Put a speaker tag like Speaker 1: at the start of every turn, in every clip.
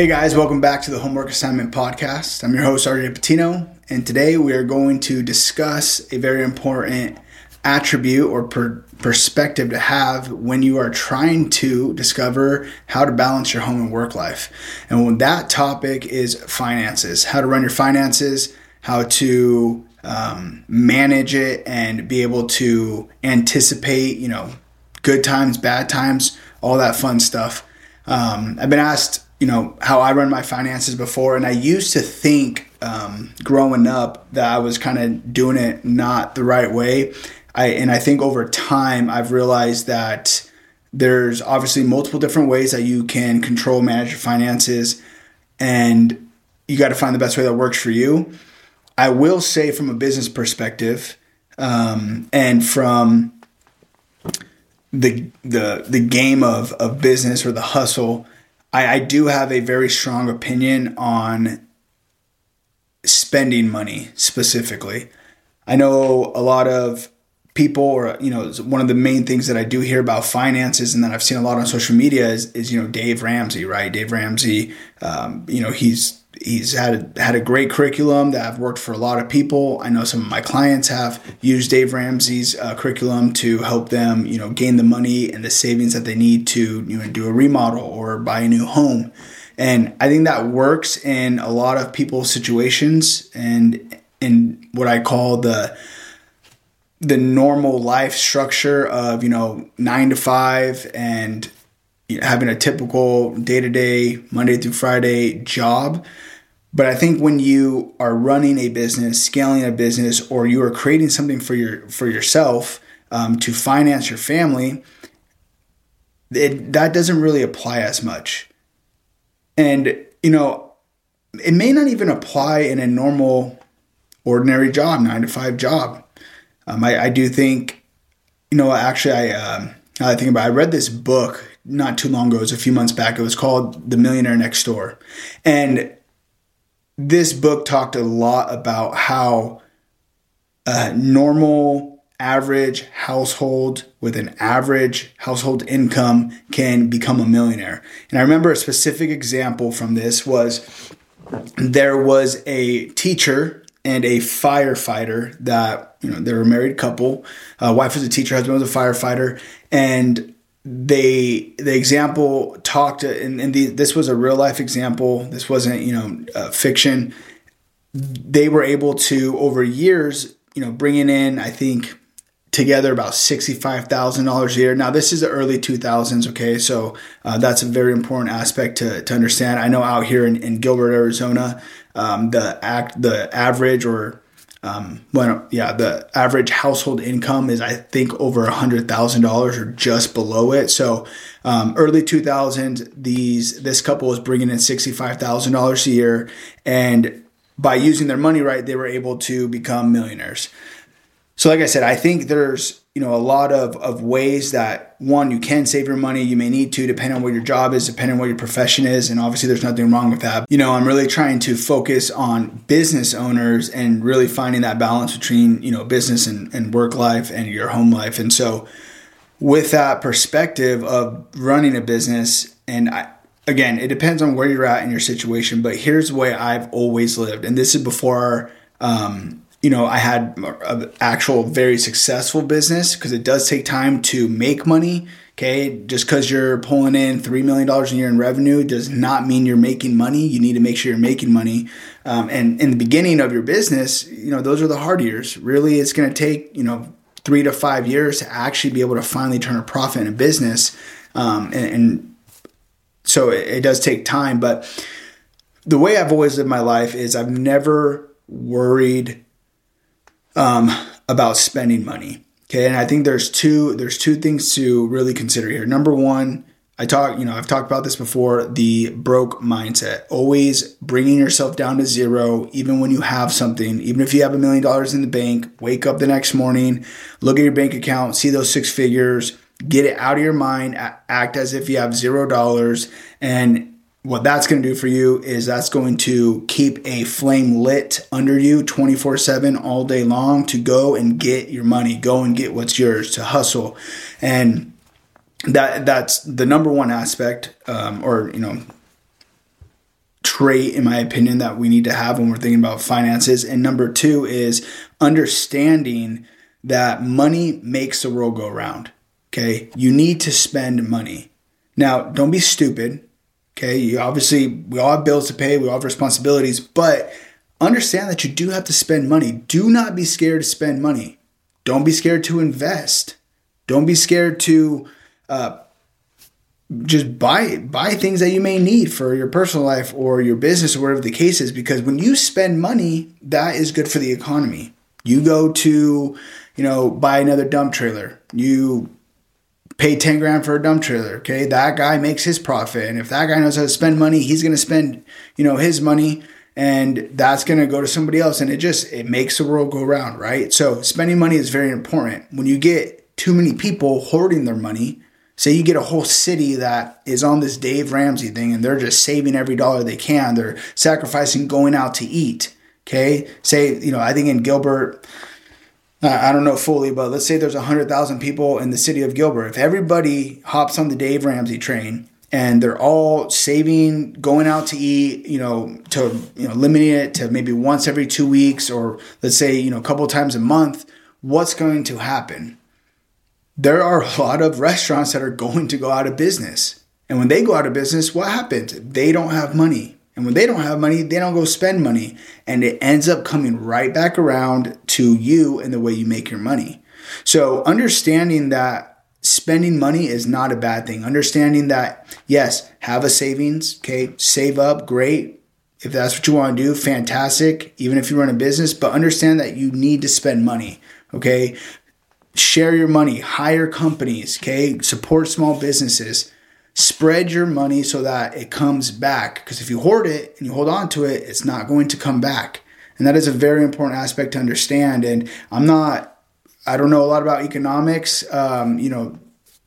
Speaker 1: Hey guys, welcome back to the Homework Assignment Podcast. I'm your host, RJ Patino, and today we are going to discuss a very important attribute or per- perspective to have when you are trying to discover how to balance your home and work life. And that topic is finances, how to run your finances, how to um, manage it, and be able to anticipate, you know, good times, bad times, all that fun stuff. Um, I've been asked you know how I run my finances before, and I used to think um, growing up that I was kind of doing it not the right way. I and I think over time I've realized that there's obviously multiple different ways that you can control manage your finances, and you got to find the best way that works for you. I will say from a business perspective, um, and from the the the game of of business or the hustle I, I do have a very strong opinion on spending money specifically. I know a lot of people or you know one of the main things that I do hear about finances and that I've seen a lot on social media is, is you know Dave Ramsey right Dave Ramsey um, you know he's he's had a, had a great curriculum that I've worked for a lot of people. I know some of my clients have used Dave Ramsey's uh, curriculum to help them, you know, gain the money and the savings that they need to, you know, do a remodel or buy a new home. And I think that works in a lot of people's situations and in what I call the the normal life structure of, you know, 9 to 5 and having a typical day to day, Monday through Friday job. But I think when you are running a business, scaling a business, or you are creating something for your for yourself um, to finance your family, it, that doesn't really apply as much. And you know, it may not even apply in a normal, ordinary job, nine to five job. Um, I, I, do think, you know, actually, I um, I think about. It, I read this book not too long ago. It was a few months back. It was called The Millionaire Next Door. And this book talked a lot about how a normal, average household with an average household income can become a millionaire. And I remember a specific example from this was there was a teacher and a firefighter that you know they were a married couple. Uh, wife was a teacher, husband was a firefighter, and they the example talked and, and the, this was a real life example. This wasn't you know uh, fiction. They were able to over years you know bringing in i think together about $65000 a year. Now this is the early 2000s okay? So uh, that's a very important aspect to, to understand. I know out here in, in gilbert arizona um, the act the average or um, well, yeah, the average household income is, I think, over a hundred thousand dollars or just below it. So, um, early 2000s, these this couple was bringing in sixty five thousand dollars a year, and by using their money right, they were able to become millionaires. So, like I said, I think there's you know a lot of of ways that one you can save your money. You may need to depending on what your job is, depending on what your profession is, and obviously there's nothing wrong with that. You know, I'm really trying to focus on business owners and really finding that balance between you know business and, and work life and your home life. And so, with that perspective of running a business, and I, again, it depends on where you're at in your situation. But here's the way I've always lived, and this is before. Um, you know, I had an actual very successful business because it does take time to make money. Okay, just because you're pulling in $3 million a year in revenue does not mean you're making money. You need to make sure you're making money. Um, and in the beginning of your business, you know, those are the hard years. Really, it's going to take, you know, three to five years to actually be able to finally turn a profit in a business. Um, and, and, so it, it does take time. But the way I've always lived my life is I've never worried um, about spending money. Okay, and I think there's two there's two things to really consider here. Number one, I talk, you know, I've talked about this before, the broke mindset. Always bringing yourself down to zero even when you have something. Even if you have a million dollars in the bank, wake up the next morning, look at your bank account, see those six figures, get it out of your mind, act as if you have zero dollars and what that's going to do for you is that's going to keep a flame lit under you 24 7 all day long to go and get your money, go and get what's yours, to hustle. And that that's the number one aspect, um, or, you know, trait, in my opinion, that we need to have when we're thinking about finances. And number two is understanding that money makes the world go around. Okay. You need to spend money. Now, don't be stupid. Okay. You obviously, we all have bills to pay, we all have responsibilities, but understand that you do have to spend money. Do not be scared to spend money. Don't be scared to invest. Don't be scared to uh, just buy buy things that you may need for your personal life or your business or whatever the case is. Because when you spend money, that is good for the economy. You go to, you know, buy another dump trailer. You pay 10 grand for a dump trailer. Okay. That guy makes his profit. And if that guy knows how to spend money, he's going to spend, you know, his money and that's going to go to somebody else. And it just, it makes the world go round. Right. So spending money is very important. When you get too many people hoarding their money, say you get a whole city that is on this Dave Ramsey thing and they're just saving every dollar they can. They're sacrificing going out to eat. Okay. Say, you know, I think in Gilbert, I don't know fully, but let's say there's 100,000 people in the city of Gilbert. If everybody hops on the Dave Ramsey train and they're all saving, going out to eat, you know, to you know, limiting it to maybe once every two weeks or let's say, you know, a couple times a month, what's going to happen? There are a lot of restaurants that are going to go out of business. And when they go out of business, what happens? They don't have money. And when they don't have money, they don't go spend money. And it ends up coming right back around to you and the way you make your money. So understanding that spending money is not a bad thing. Understanding that, yes, have a savings, okay, save up, great. If that's what you want to do, fantastic, even if you run a business, but understand that you need to spend money, okay? Share your money, hire companies, okay? Support small businesses spread your money so that it comes back. Because if you hoard it and you hold on to it, it's not going to come back. And that is a very important aspect to understand. And I'm not, I don't know a lot about economics, um, you know,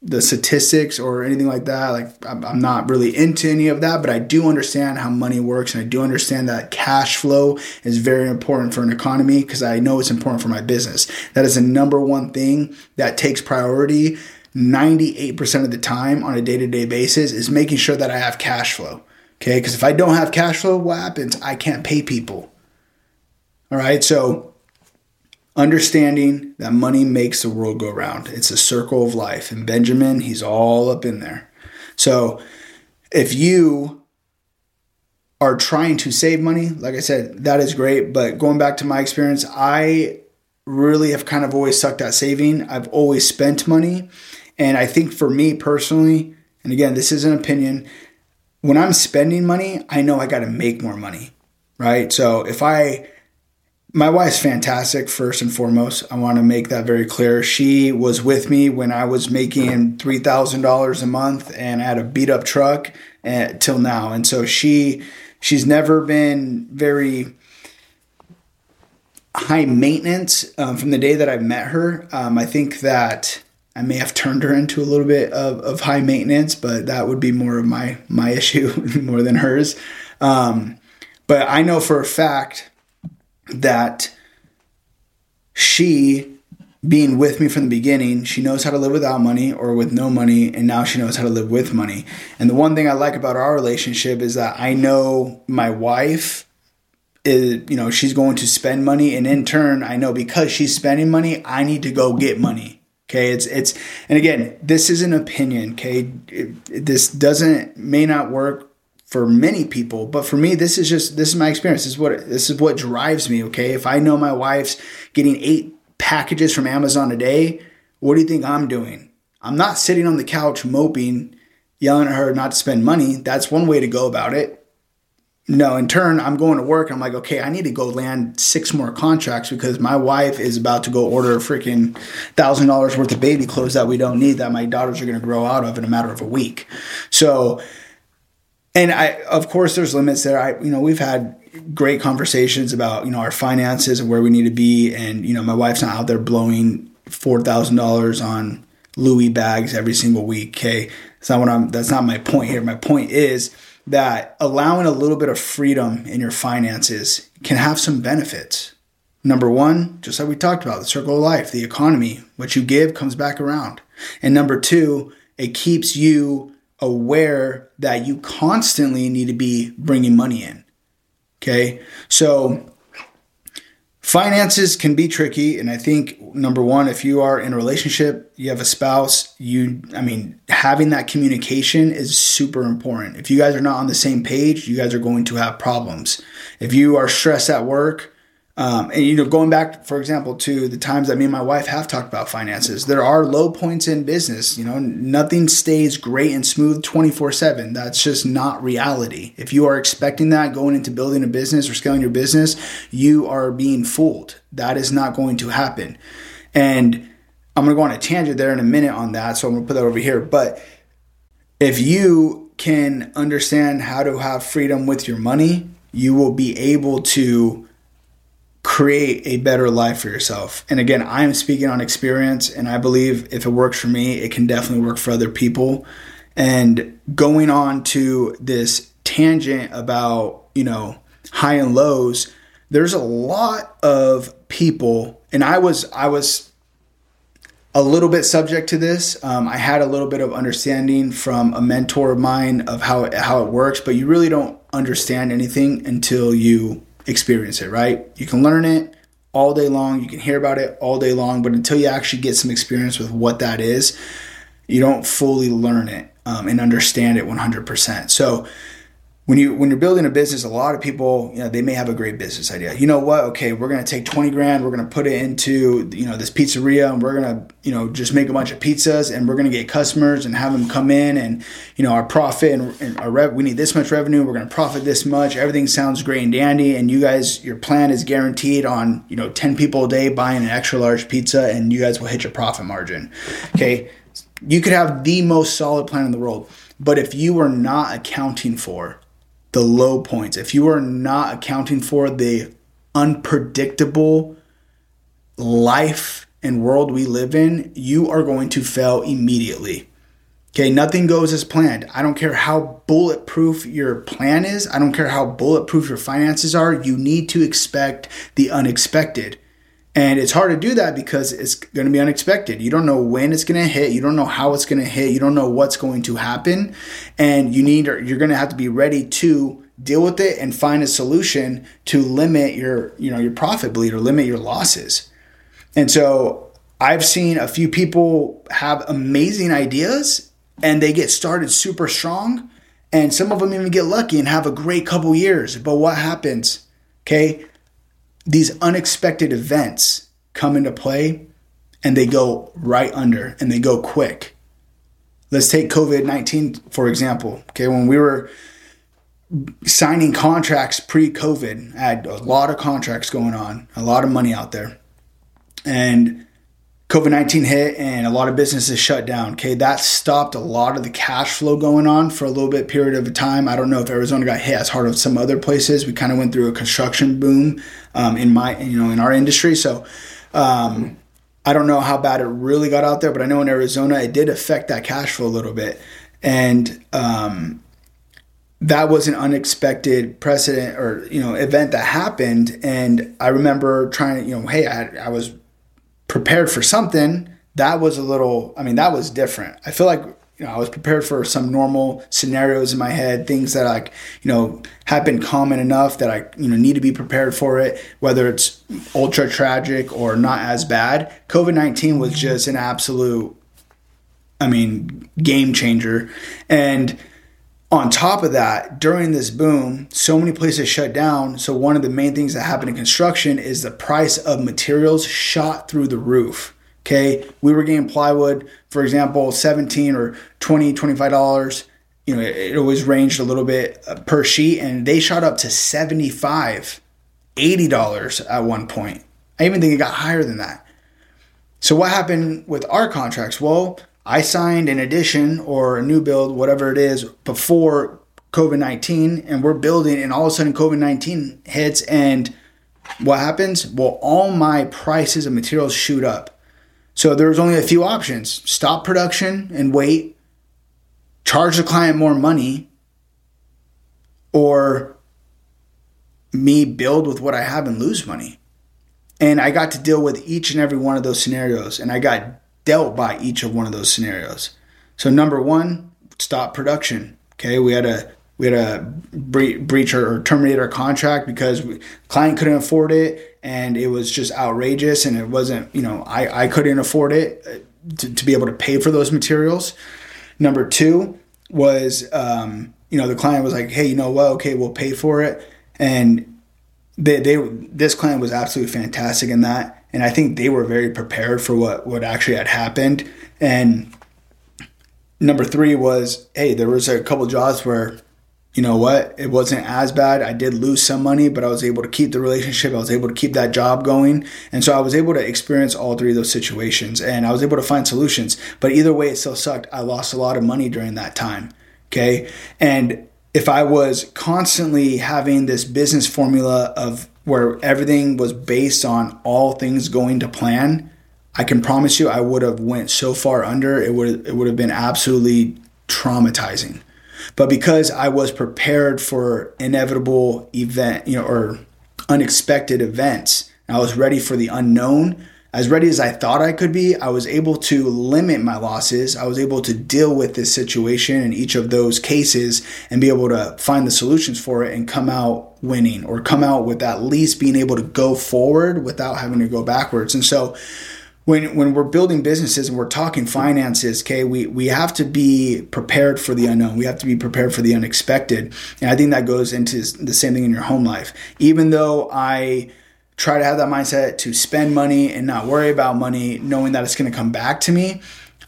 Speaker 1: the statistics or anything like that. Like, I'm not really into any of that, but I do understand how money works. And I do understand that cash flow is very important for an economy because I know it's important for my business. That is the number one thing that takes priority 98% of the time on a day to day basis is making sure that I have cash flow. Okay. Because if I don't have cash flow, what happens? I can't pay people. All right. So, understanding that money makes the world go round, it's a circle of life. And Benjamin, he's all up in there. So, if you are trying to save money, like I said, that is great. But going back to my experience, I really have kind of always sucked at saving. I've always spent money. And I think for me personally, and again, this is an opinion, when I'm spending money, I know I got to make more money, right? So if I, my wife's fantastic, first and foremost. I want to make that very clear. She was with me when I was making $3,000 a month and I had a beat up truck uh, till now. And so she, she's never been very, high maintenance um, from the day that I met her. Um, I think that I may have turned her into a little bit of, of high maintenance, but that would be more of my my issue more than hers. Um, but I know for a fact that she being with me from the beginning, she knows how to live without money or with no money, and now she knows how to live with money. And the one thing I like about our relationship is that I know my wife is, you know, she's going to spend money, and in turn, I know because she's spending money, I need to go get money. Okay, it's it's and again, this is an opinion. Okay, it, this doesn't may not work for many people, but for me, this is just this is my experience. This is what this is what drives me. Okay, if I know my wife's getting eight packages from Amazon a day, what do you think I'm doing? I'm not sitting on the couch moping, yelling at her not to spend money. That's one way to go about it no, in turn, I'm going to work. I'm like, okay, I need to go land six more contracts because my wife is about to go order a freaking thousand dollars worth of baby clothes that we don't need that my daughters are going to grow out of in a matter of a week. So, and I, of course, there's limits there. I, you know, we've had great conversations about, you know, our finances and where we need to be. And, you know, my wife's not out there blowing $4,000 on Louis bags every single week. Okay. That's not what I'm, that's not my point here. My point is, that allowing a little bit of freedom in your finances can have some benefits. Number one, just like we talked about, the circle of life, the economy, what you give comes back around. And number two, it keeps you aware that you constantly need to be bringing money in. Okay. So finances can be tricky. And I think number one, if you are in a relationship, you have a spouse, you, I mean, having that communication is super important. If you guys are not on the same page, you guys are going to have problems. If you are stressed at work, um, and you know, going back, for example, to the times that me and my wife have talked about finances, there are low points in business. You know, nothing stays great and smooth 24 7. That's just not reality. If you are expecting that going into building a business or scaling your business, you are being fooled. That is not going to happen. And I'm going to go on a tangent there in a minute on that. So I'm going to put that over here. But if you can understand how to have freedom with your money, you will be able to create a better life for yourself. And again, I am speaking on experience, and I believe if it works for me, it can definitely work for other people. And going on to this tangent about, you know, high and lows, there's a lot of people, and I was, I was a little bit subject to this. Um, I had a little bit of understanding from a mentor of mine of how how it works, but you really don't understand anything until you experience it, right? You can learn it all day long, you can hear about it all day long, but until you actually get some experience with what that is, you don't fully learn it um, and understand it 100%. So, when you when you're building a business, a lot of people, you know, they may have a great business idea. You know what? Okay, we're gonna take twenty grand, we're gonna put it into you know this pizzeria, and we're gonna you know just make a bunch of pizzas, and we're gonna get customers and have them come in, and you know our profit and, and our rev, we need this much revenue, we're gonna profit this much. Everything sounds great and dandy, and you guys, your plan is guaranteed on you know ten people a day buying an extra large pizza, and you guys will hit your profit margin. Okay, you could have the most solid plan in the world, but if you are not accounting for the low points, if you are not accounting for the unpredictable life and world we live in, you are going to fail immediately. Okay, nothing goes as planned. I don't care how bulletproof your plan is, I don't care how bulletproof your finances are, you need to expect the unexpected. And it's hard to do that because it's going to be unexpected. You don't know when it's going to hit. You don't know how it's going to hit. You don't know what's going to happen. And you need, or you're going to have to be ready to deal with it and find a solution to limit your, you know, your profit bleed or limit your losses. And so I've seen a few people have amazing ideas and they get started super strong. And some of them even get lucky and have a great couple years. But what happens? Okay these unexpected events come into play and they go right under and they go quick. Let's take COVID 19, for example. Okay, when we were signing contracts pre COVID, I had a lot of contracts going on, a lot of money out there. And COVID 19 hit and a lot of businesses shut down. Okay, that stopped a lot of the cash flow going on for a little bit period of time. I don't know if Arizona got hit as hard as some other places. We kind of went through a construction boom um, in my, you know, in our industry. So, um, I don't know how bad it really got out there, but I know in Arizona it did affect that cash flow a little bit. And um, that was an unexpected precedent or you know event that happened. And I remember trying to, you know, hey, I, I was prepared for something, that was a little, I mean, that was different. I feel like, you know, I was prepared for some normal scenarios in my head, things that like, you know, have been common enough that I, you know, need to be prepared for it, whether it's ultra tragic or not as bad. COVID 19 was just an absolute, I mean, game changer. And, on top of that, during this boom, so many places shut down. So, one of the main things that happened in construction is the price of materials shot through the roof. Okay. We were getting plywood, for example, 17 or 20, $25. You know, it, it always ranged a little bit uh, per sheet, and they shot up to 75 $80 at one point. I even think it got higher than that. So, what happened with our contracts? Well, I signed an addition or a new build, whatever it is, before COVID 19, and we're building, and all of a sudden COVID 19 hits, and what happens? Well, all my prices of materials shoot up. So there was only a few options stop production and wait, charge the client more money, or me build with what I have and lose money. And I got to deal with each and every one of those scenarios, and I got dealt by each of one of those scenarios. So number one, stop production. Okay, we had a we had a breach or terminate our contract because we, client couldn't afford it and it was just outrageous and it wasn't you know I, I couldn't afford it uh, to, to be able to pay for those materials. Number two was um, you know the client was like, hey, you know what? Okay, we'll pay for it, and they they this client was absolutely fantastic in that, and I think they were very prepared for what what actually had happened and number three was, hey, there was a couple jobs where, you know what, it wasn't as bad. I did lose some money, but I was able to keep the relationship. I was able to keep that job going. And so I was able to experience all three of those situations and I was able to find solutions. But either way, it still sucked. I lost a lot of money during that time. Okay. And if I was constantly having this business formula of where everything was based on all things going to plan, I can promise you I would have went so far under it would it would have been absolutely traumatizing. But because I was prepared for inevitable event, you know, or unexpected events, I was ready for the unknown. As ready as I thought I could be, I was able to limit my losses. I was able to deal with this situation in each of those cases and be able to find the solutions for it and come out winning or come out with at least being able to go forward without having to go backwards. And so when when we're building businesses and we're talking finances, okay, we we have to be prepared for the unknown. We have to be prepared for the unexpected. And I think that goes into the same thing in your home life. Even though I try to have that mindset to spend money and not worry about money, knowing that it's going to come back to me,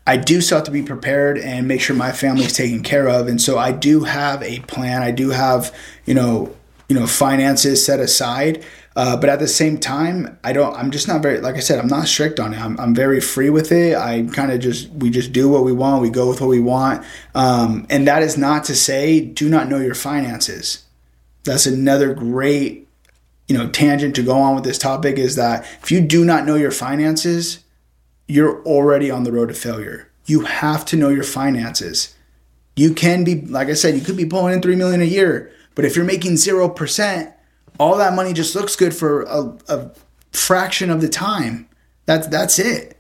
Speaker 1: I do still have to be prepared and make sure my family is taken care of. And so I do have a plan. I do have, you know, you know, finances set aside uh, but at the same time, I don't. I'm just not very. Like I said, I'm not strict on it. I'm, I'm very free with it. I kind of just we just do what we want. We go with what we want. Um, and that is not to say do not know your finances. That's another great, you know, tangent to go on with this topic. Is that if you do not know your finances, you're already on the road to failure. You have to know your finances. You can be, like I said, you could be pulling in three million a year, but if you're making zero percent all that money just looks good for a, a fraction of the time. That's that's it.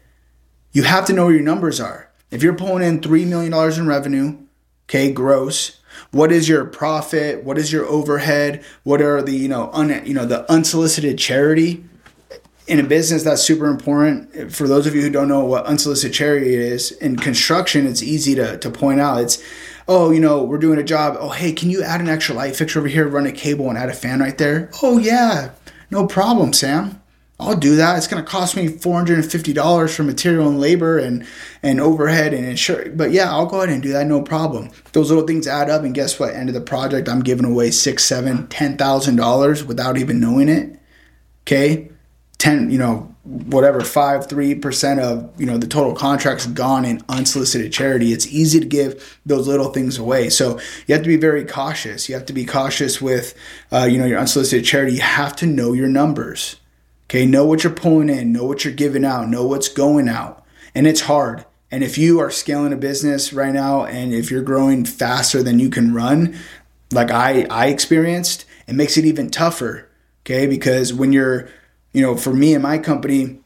Speaker 1: You have to know where your numbers are. If you're pulling in three million dollars in revenue, okay, gross. What is your profit? What is your overhead? What are the you know un, you know the unsolicited charity? in a business that's super important for those of you who don't know what unsolicited charity is in construction it's easy to, to point out it's oh, you know, we're doing a job. Oh, hey, can you add an extra light fixture over here, run a cable and add a fan right there? Oh, yeah, no problem, Sam. I'll do that. It's going to cost me $450 for material and labor and, and overhead and insurance. But yeah, I'll go ahead and do that. No problem. Those little things add up. And guess what? End of the project, I'm giving away six, seven, ten thousand dollars without even knowing it. Okay. 10, you know, whatever, 5, 3% of, you know, the total contract's gone in unsolicited charity. It's easy to give those little things away. So you have to be very cautious. You have to be cautious with, uh, you know, your unsolicited charity. You have to know your numbers. Okay. Know what you're pulling in, know what you're giving out, know what's going out. And it's hard. And if you are scaling a business right now and if you're growing faster than you can run, like I, I experienced, it makes it even tougher. Okay. Because when you're, you know, for me and my company,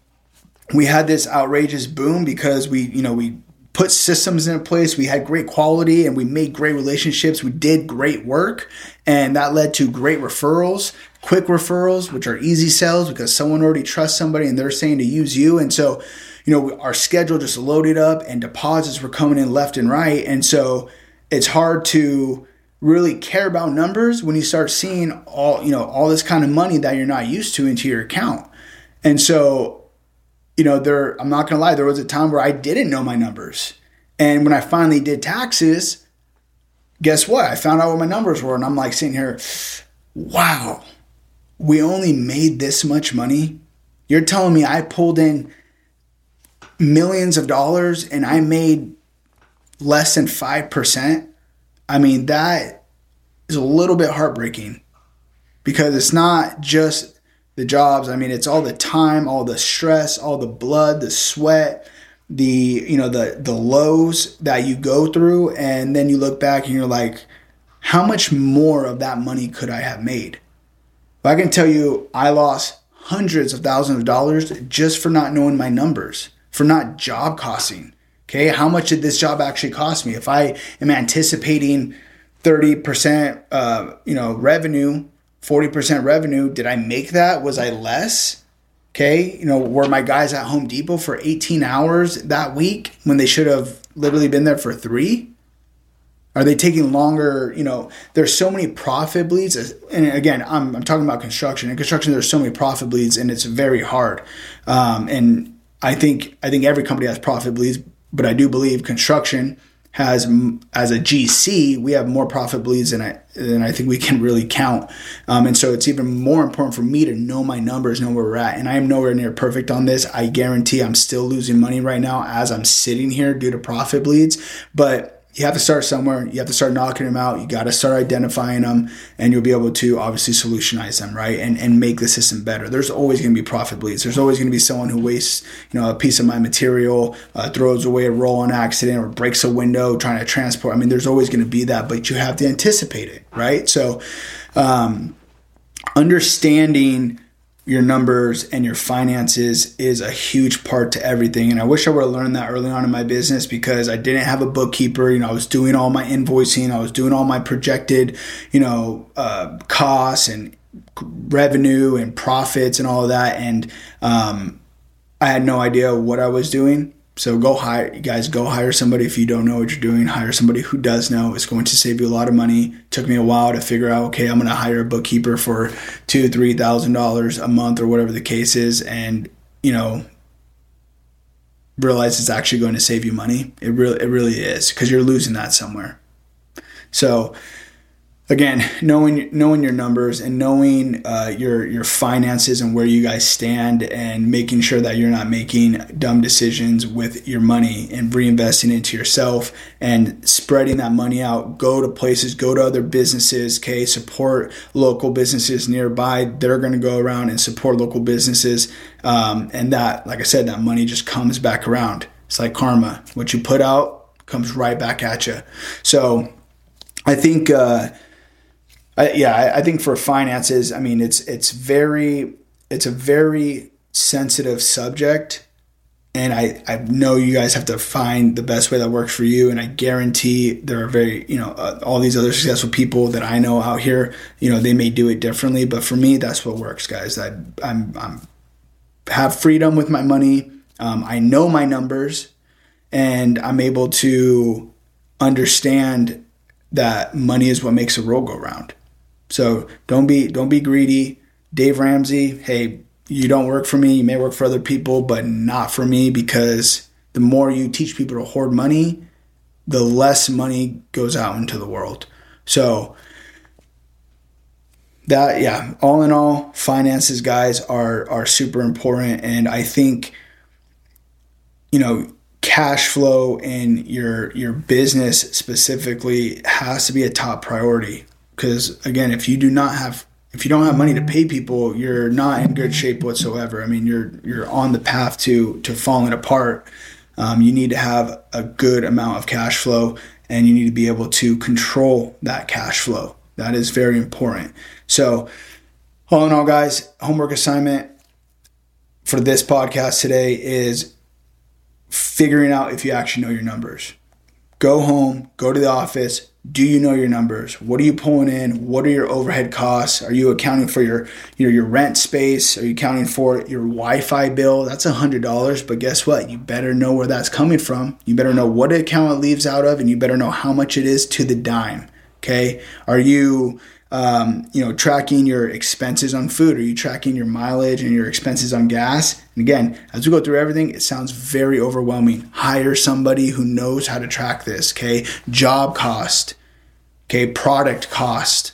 Speaker 1: we had this outrageous boom because we, you know, we put systems in place. We had great quality and we made great relationships. We did great work and that led to great referrals, quick referrals, which are easy sales because someone already trusts somebody and they're saying to use you. And so, you know, our schedule just loaded up and deposits were coming in left and right. And so it's hard to really care about numbers when you start seeing all you know all this kind of money that you're not used to into your account and so you know there i'm not gonna lie there was a time where i didn't know my numbers and when i finally did taxes guess what i found out what my numbers were and i'm like sitting here wow we only made this much money you're telling me i pulled in millions of dollars and i made less than 5% I mean, that is a little bit heartbreaking because it's not just the jobs. I mean, it's all the time, all the stress, all the blood, the sweat, the you know the the lows that you go through and then you look back and you're like how much more of that money could I have made? But I can tell you I lost hundreds of thousands of dollars just for not knowing my numbers, for not job costing. Okay, how much did this job actually cost me? If I am anticipating 30% uh, you know revenue 40% revenue did i make that was i less okay you know were my guys at home depot for 18 hours that week when they should have literally been there for three are they taking longer? You know there's so many profit bleeds and again i'm, I'm talking about construction. In construction there's so many profit bleeds and it's very hard. Um, and i think i think every company has profit bleeds but i do believe construction has as a GC, we have more profit bleeds than I than I think we can really count, um, and so it's even more important for me to know my numbers, know where we're at. And I am nowhere near perfect on this. I guarantee I'm still losing money right now as I'm sitting here due to profit bleeds, but you have to start somewhere. You have to start knocking them out. You got to start identifying them, and you'll be able to obviously solutionize them, right? And and make the system better. There's always going to be profit bleeds. There's always going to be someone who wastes, you know, a piece of my material, uh, throws away a roll on accident, or breaks a window trying to transport. I mean, there's always going to be that, but you have to anticipate it, right? So, um, understanding your numbers and your finances is a huge part to everything. And I wish I would have learned that early on in my business because I didn't have a bookkeeper. You know, I was doing all my invoicing, I was doing all my projected, you know, uh, costs and revenue and profits and all of that. And um, I had no idea what I was doing. So go hire, you guys, go hire somebody if you don't know what you're doing. Hire somebody who does know. It's going to save you a lot of money. Took me a while to figure out. Okay, I'm going to hire a bookkeeper for two, three thousand dollars a month or whatever the case is, and you know, realize it's actually going to save you money. It really, it really is because you're losing that somewhere. So again, knowing knowing your numbers and knowing uh, your your finances and where you guys stand, and making sure that you're not making dumb decisions with your money and reinvesting into yourself and spreading that money out. Go to places, go to other businesses. Okay, support local businesses nearby. They're going to go around and support local businesses, um, and that, like I said, that money just comes back around. It's like karma. What you put out comes right back at you. So, I think. Uh, Yeah, I, I think for finances, I mean, it's it's very it's a very sensitive subject. And I, I know you guys have to find the best way that works for you. And i guarantee there are very you know uh, all these other successful people that i know out here you know they may do it differently. But for me that's what works guys. I, i'm i'm have freedom with my money. Um, i know my numbers. And i'm able to understand that money is what makes a roll go round so don't be don't be greedy. Dave Ramsey, hey, you don't work for me. You may work for other people, but not for me because the more you teach people to hoard money, the less money goes out into the world. So that yeah, all in all, finances guys are are super important and I think you know, cash flow in your your business specifically has to be a top priority because again if you do not have if you don't have money to pay people you're not in good shape whatsoever. I mean you're you're on the path to to falling apart. Um, you need to have a good amount of cash flow and you need to be able to control that cash flow. That is very important. So all in all guys homework assignment for this podcast today is figuring out if you actually know your numbers. Go home go to the office do you know your numbers? What are you pulling in? What are your overhead costs? Are you accounting for your you know your rent space? Are you accounting for your wi-fi bill? That's a hundred dollars but guess what? You better know where that's coming from. You better know what account it leaves out of and you better know how much it is to the dime okay? Are you um, you know, tracking your expenses on food? Are you tracking your mileage and your expenses on gas? And again, as we go through everything, it sounds very overwhelming. Hire somebody who knows how to track this, okay? Job cost, okay? Product cost.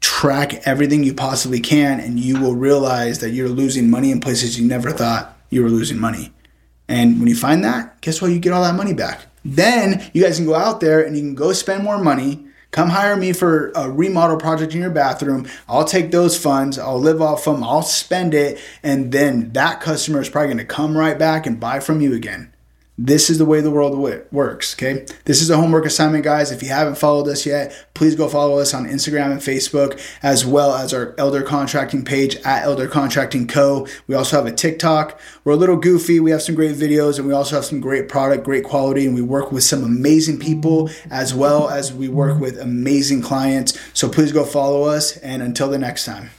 Speaker 1: Track everything you possibly can, and you will realize that you're losing money in places you never thought you were losing money. And when you find that, guess what? You get all that money back. Then you guys can go out there and you can go spend more money Come hire me for a remodel project in your bathroom. I'll take those funds, I'll live off them, I'll spend it, and then that customer is probably going to come right back and buy from you again. This is the way the world works, okay? This is a homework assignment, guys. If you haven't followed us yet, please go follow us on Instagram and Facebook, as well as our Elder Contracting page at Elder Contracting Co. We also have a TikTok. We're a little goofy. We have some great videos, and we also have some great product, great quality, and we work with some amazing people, as well as we work with amazing clients. So please go follow us, and until the next time.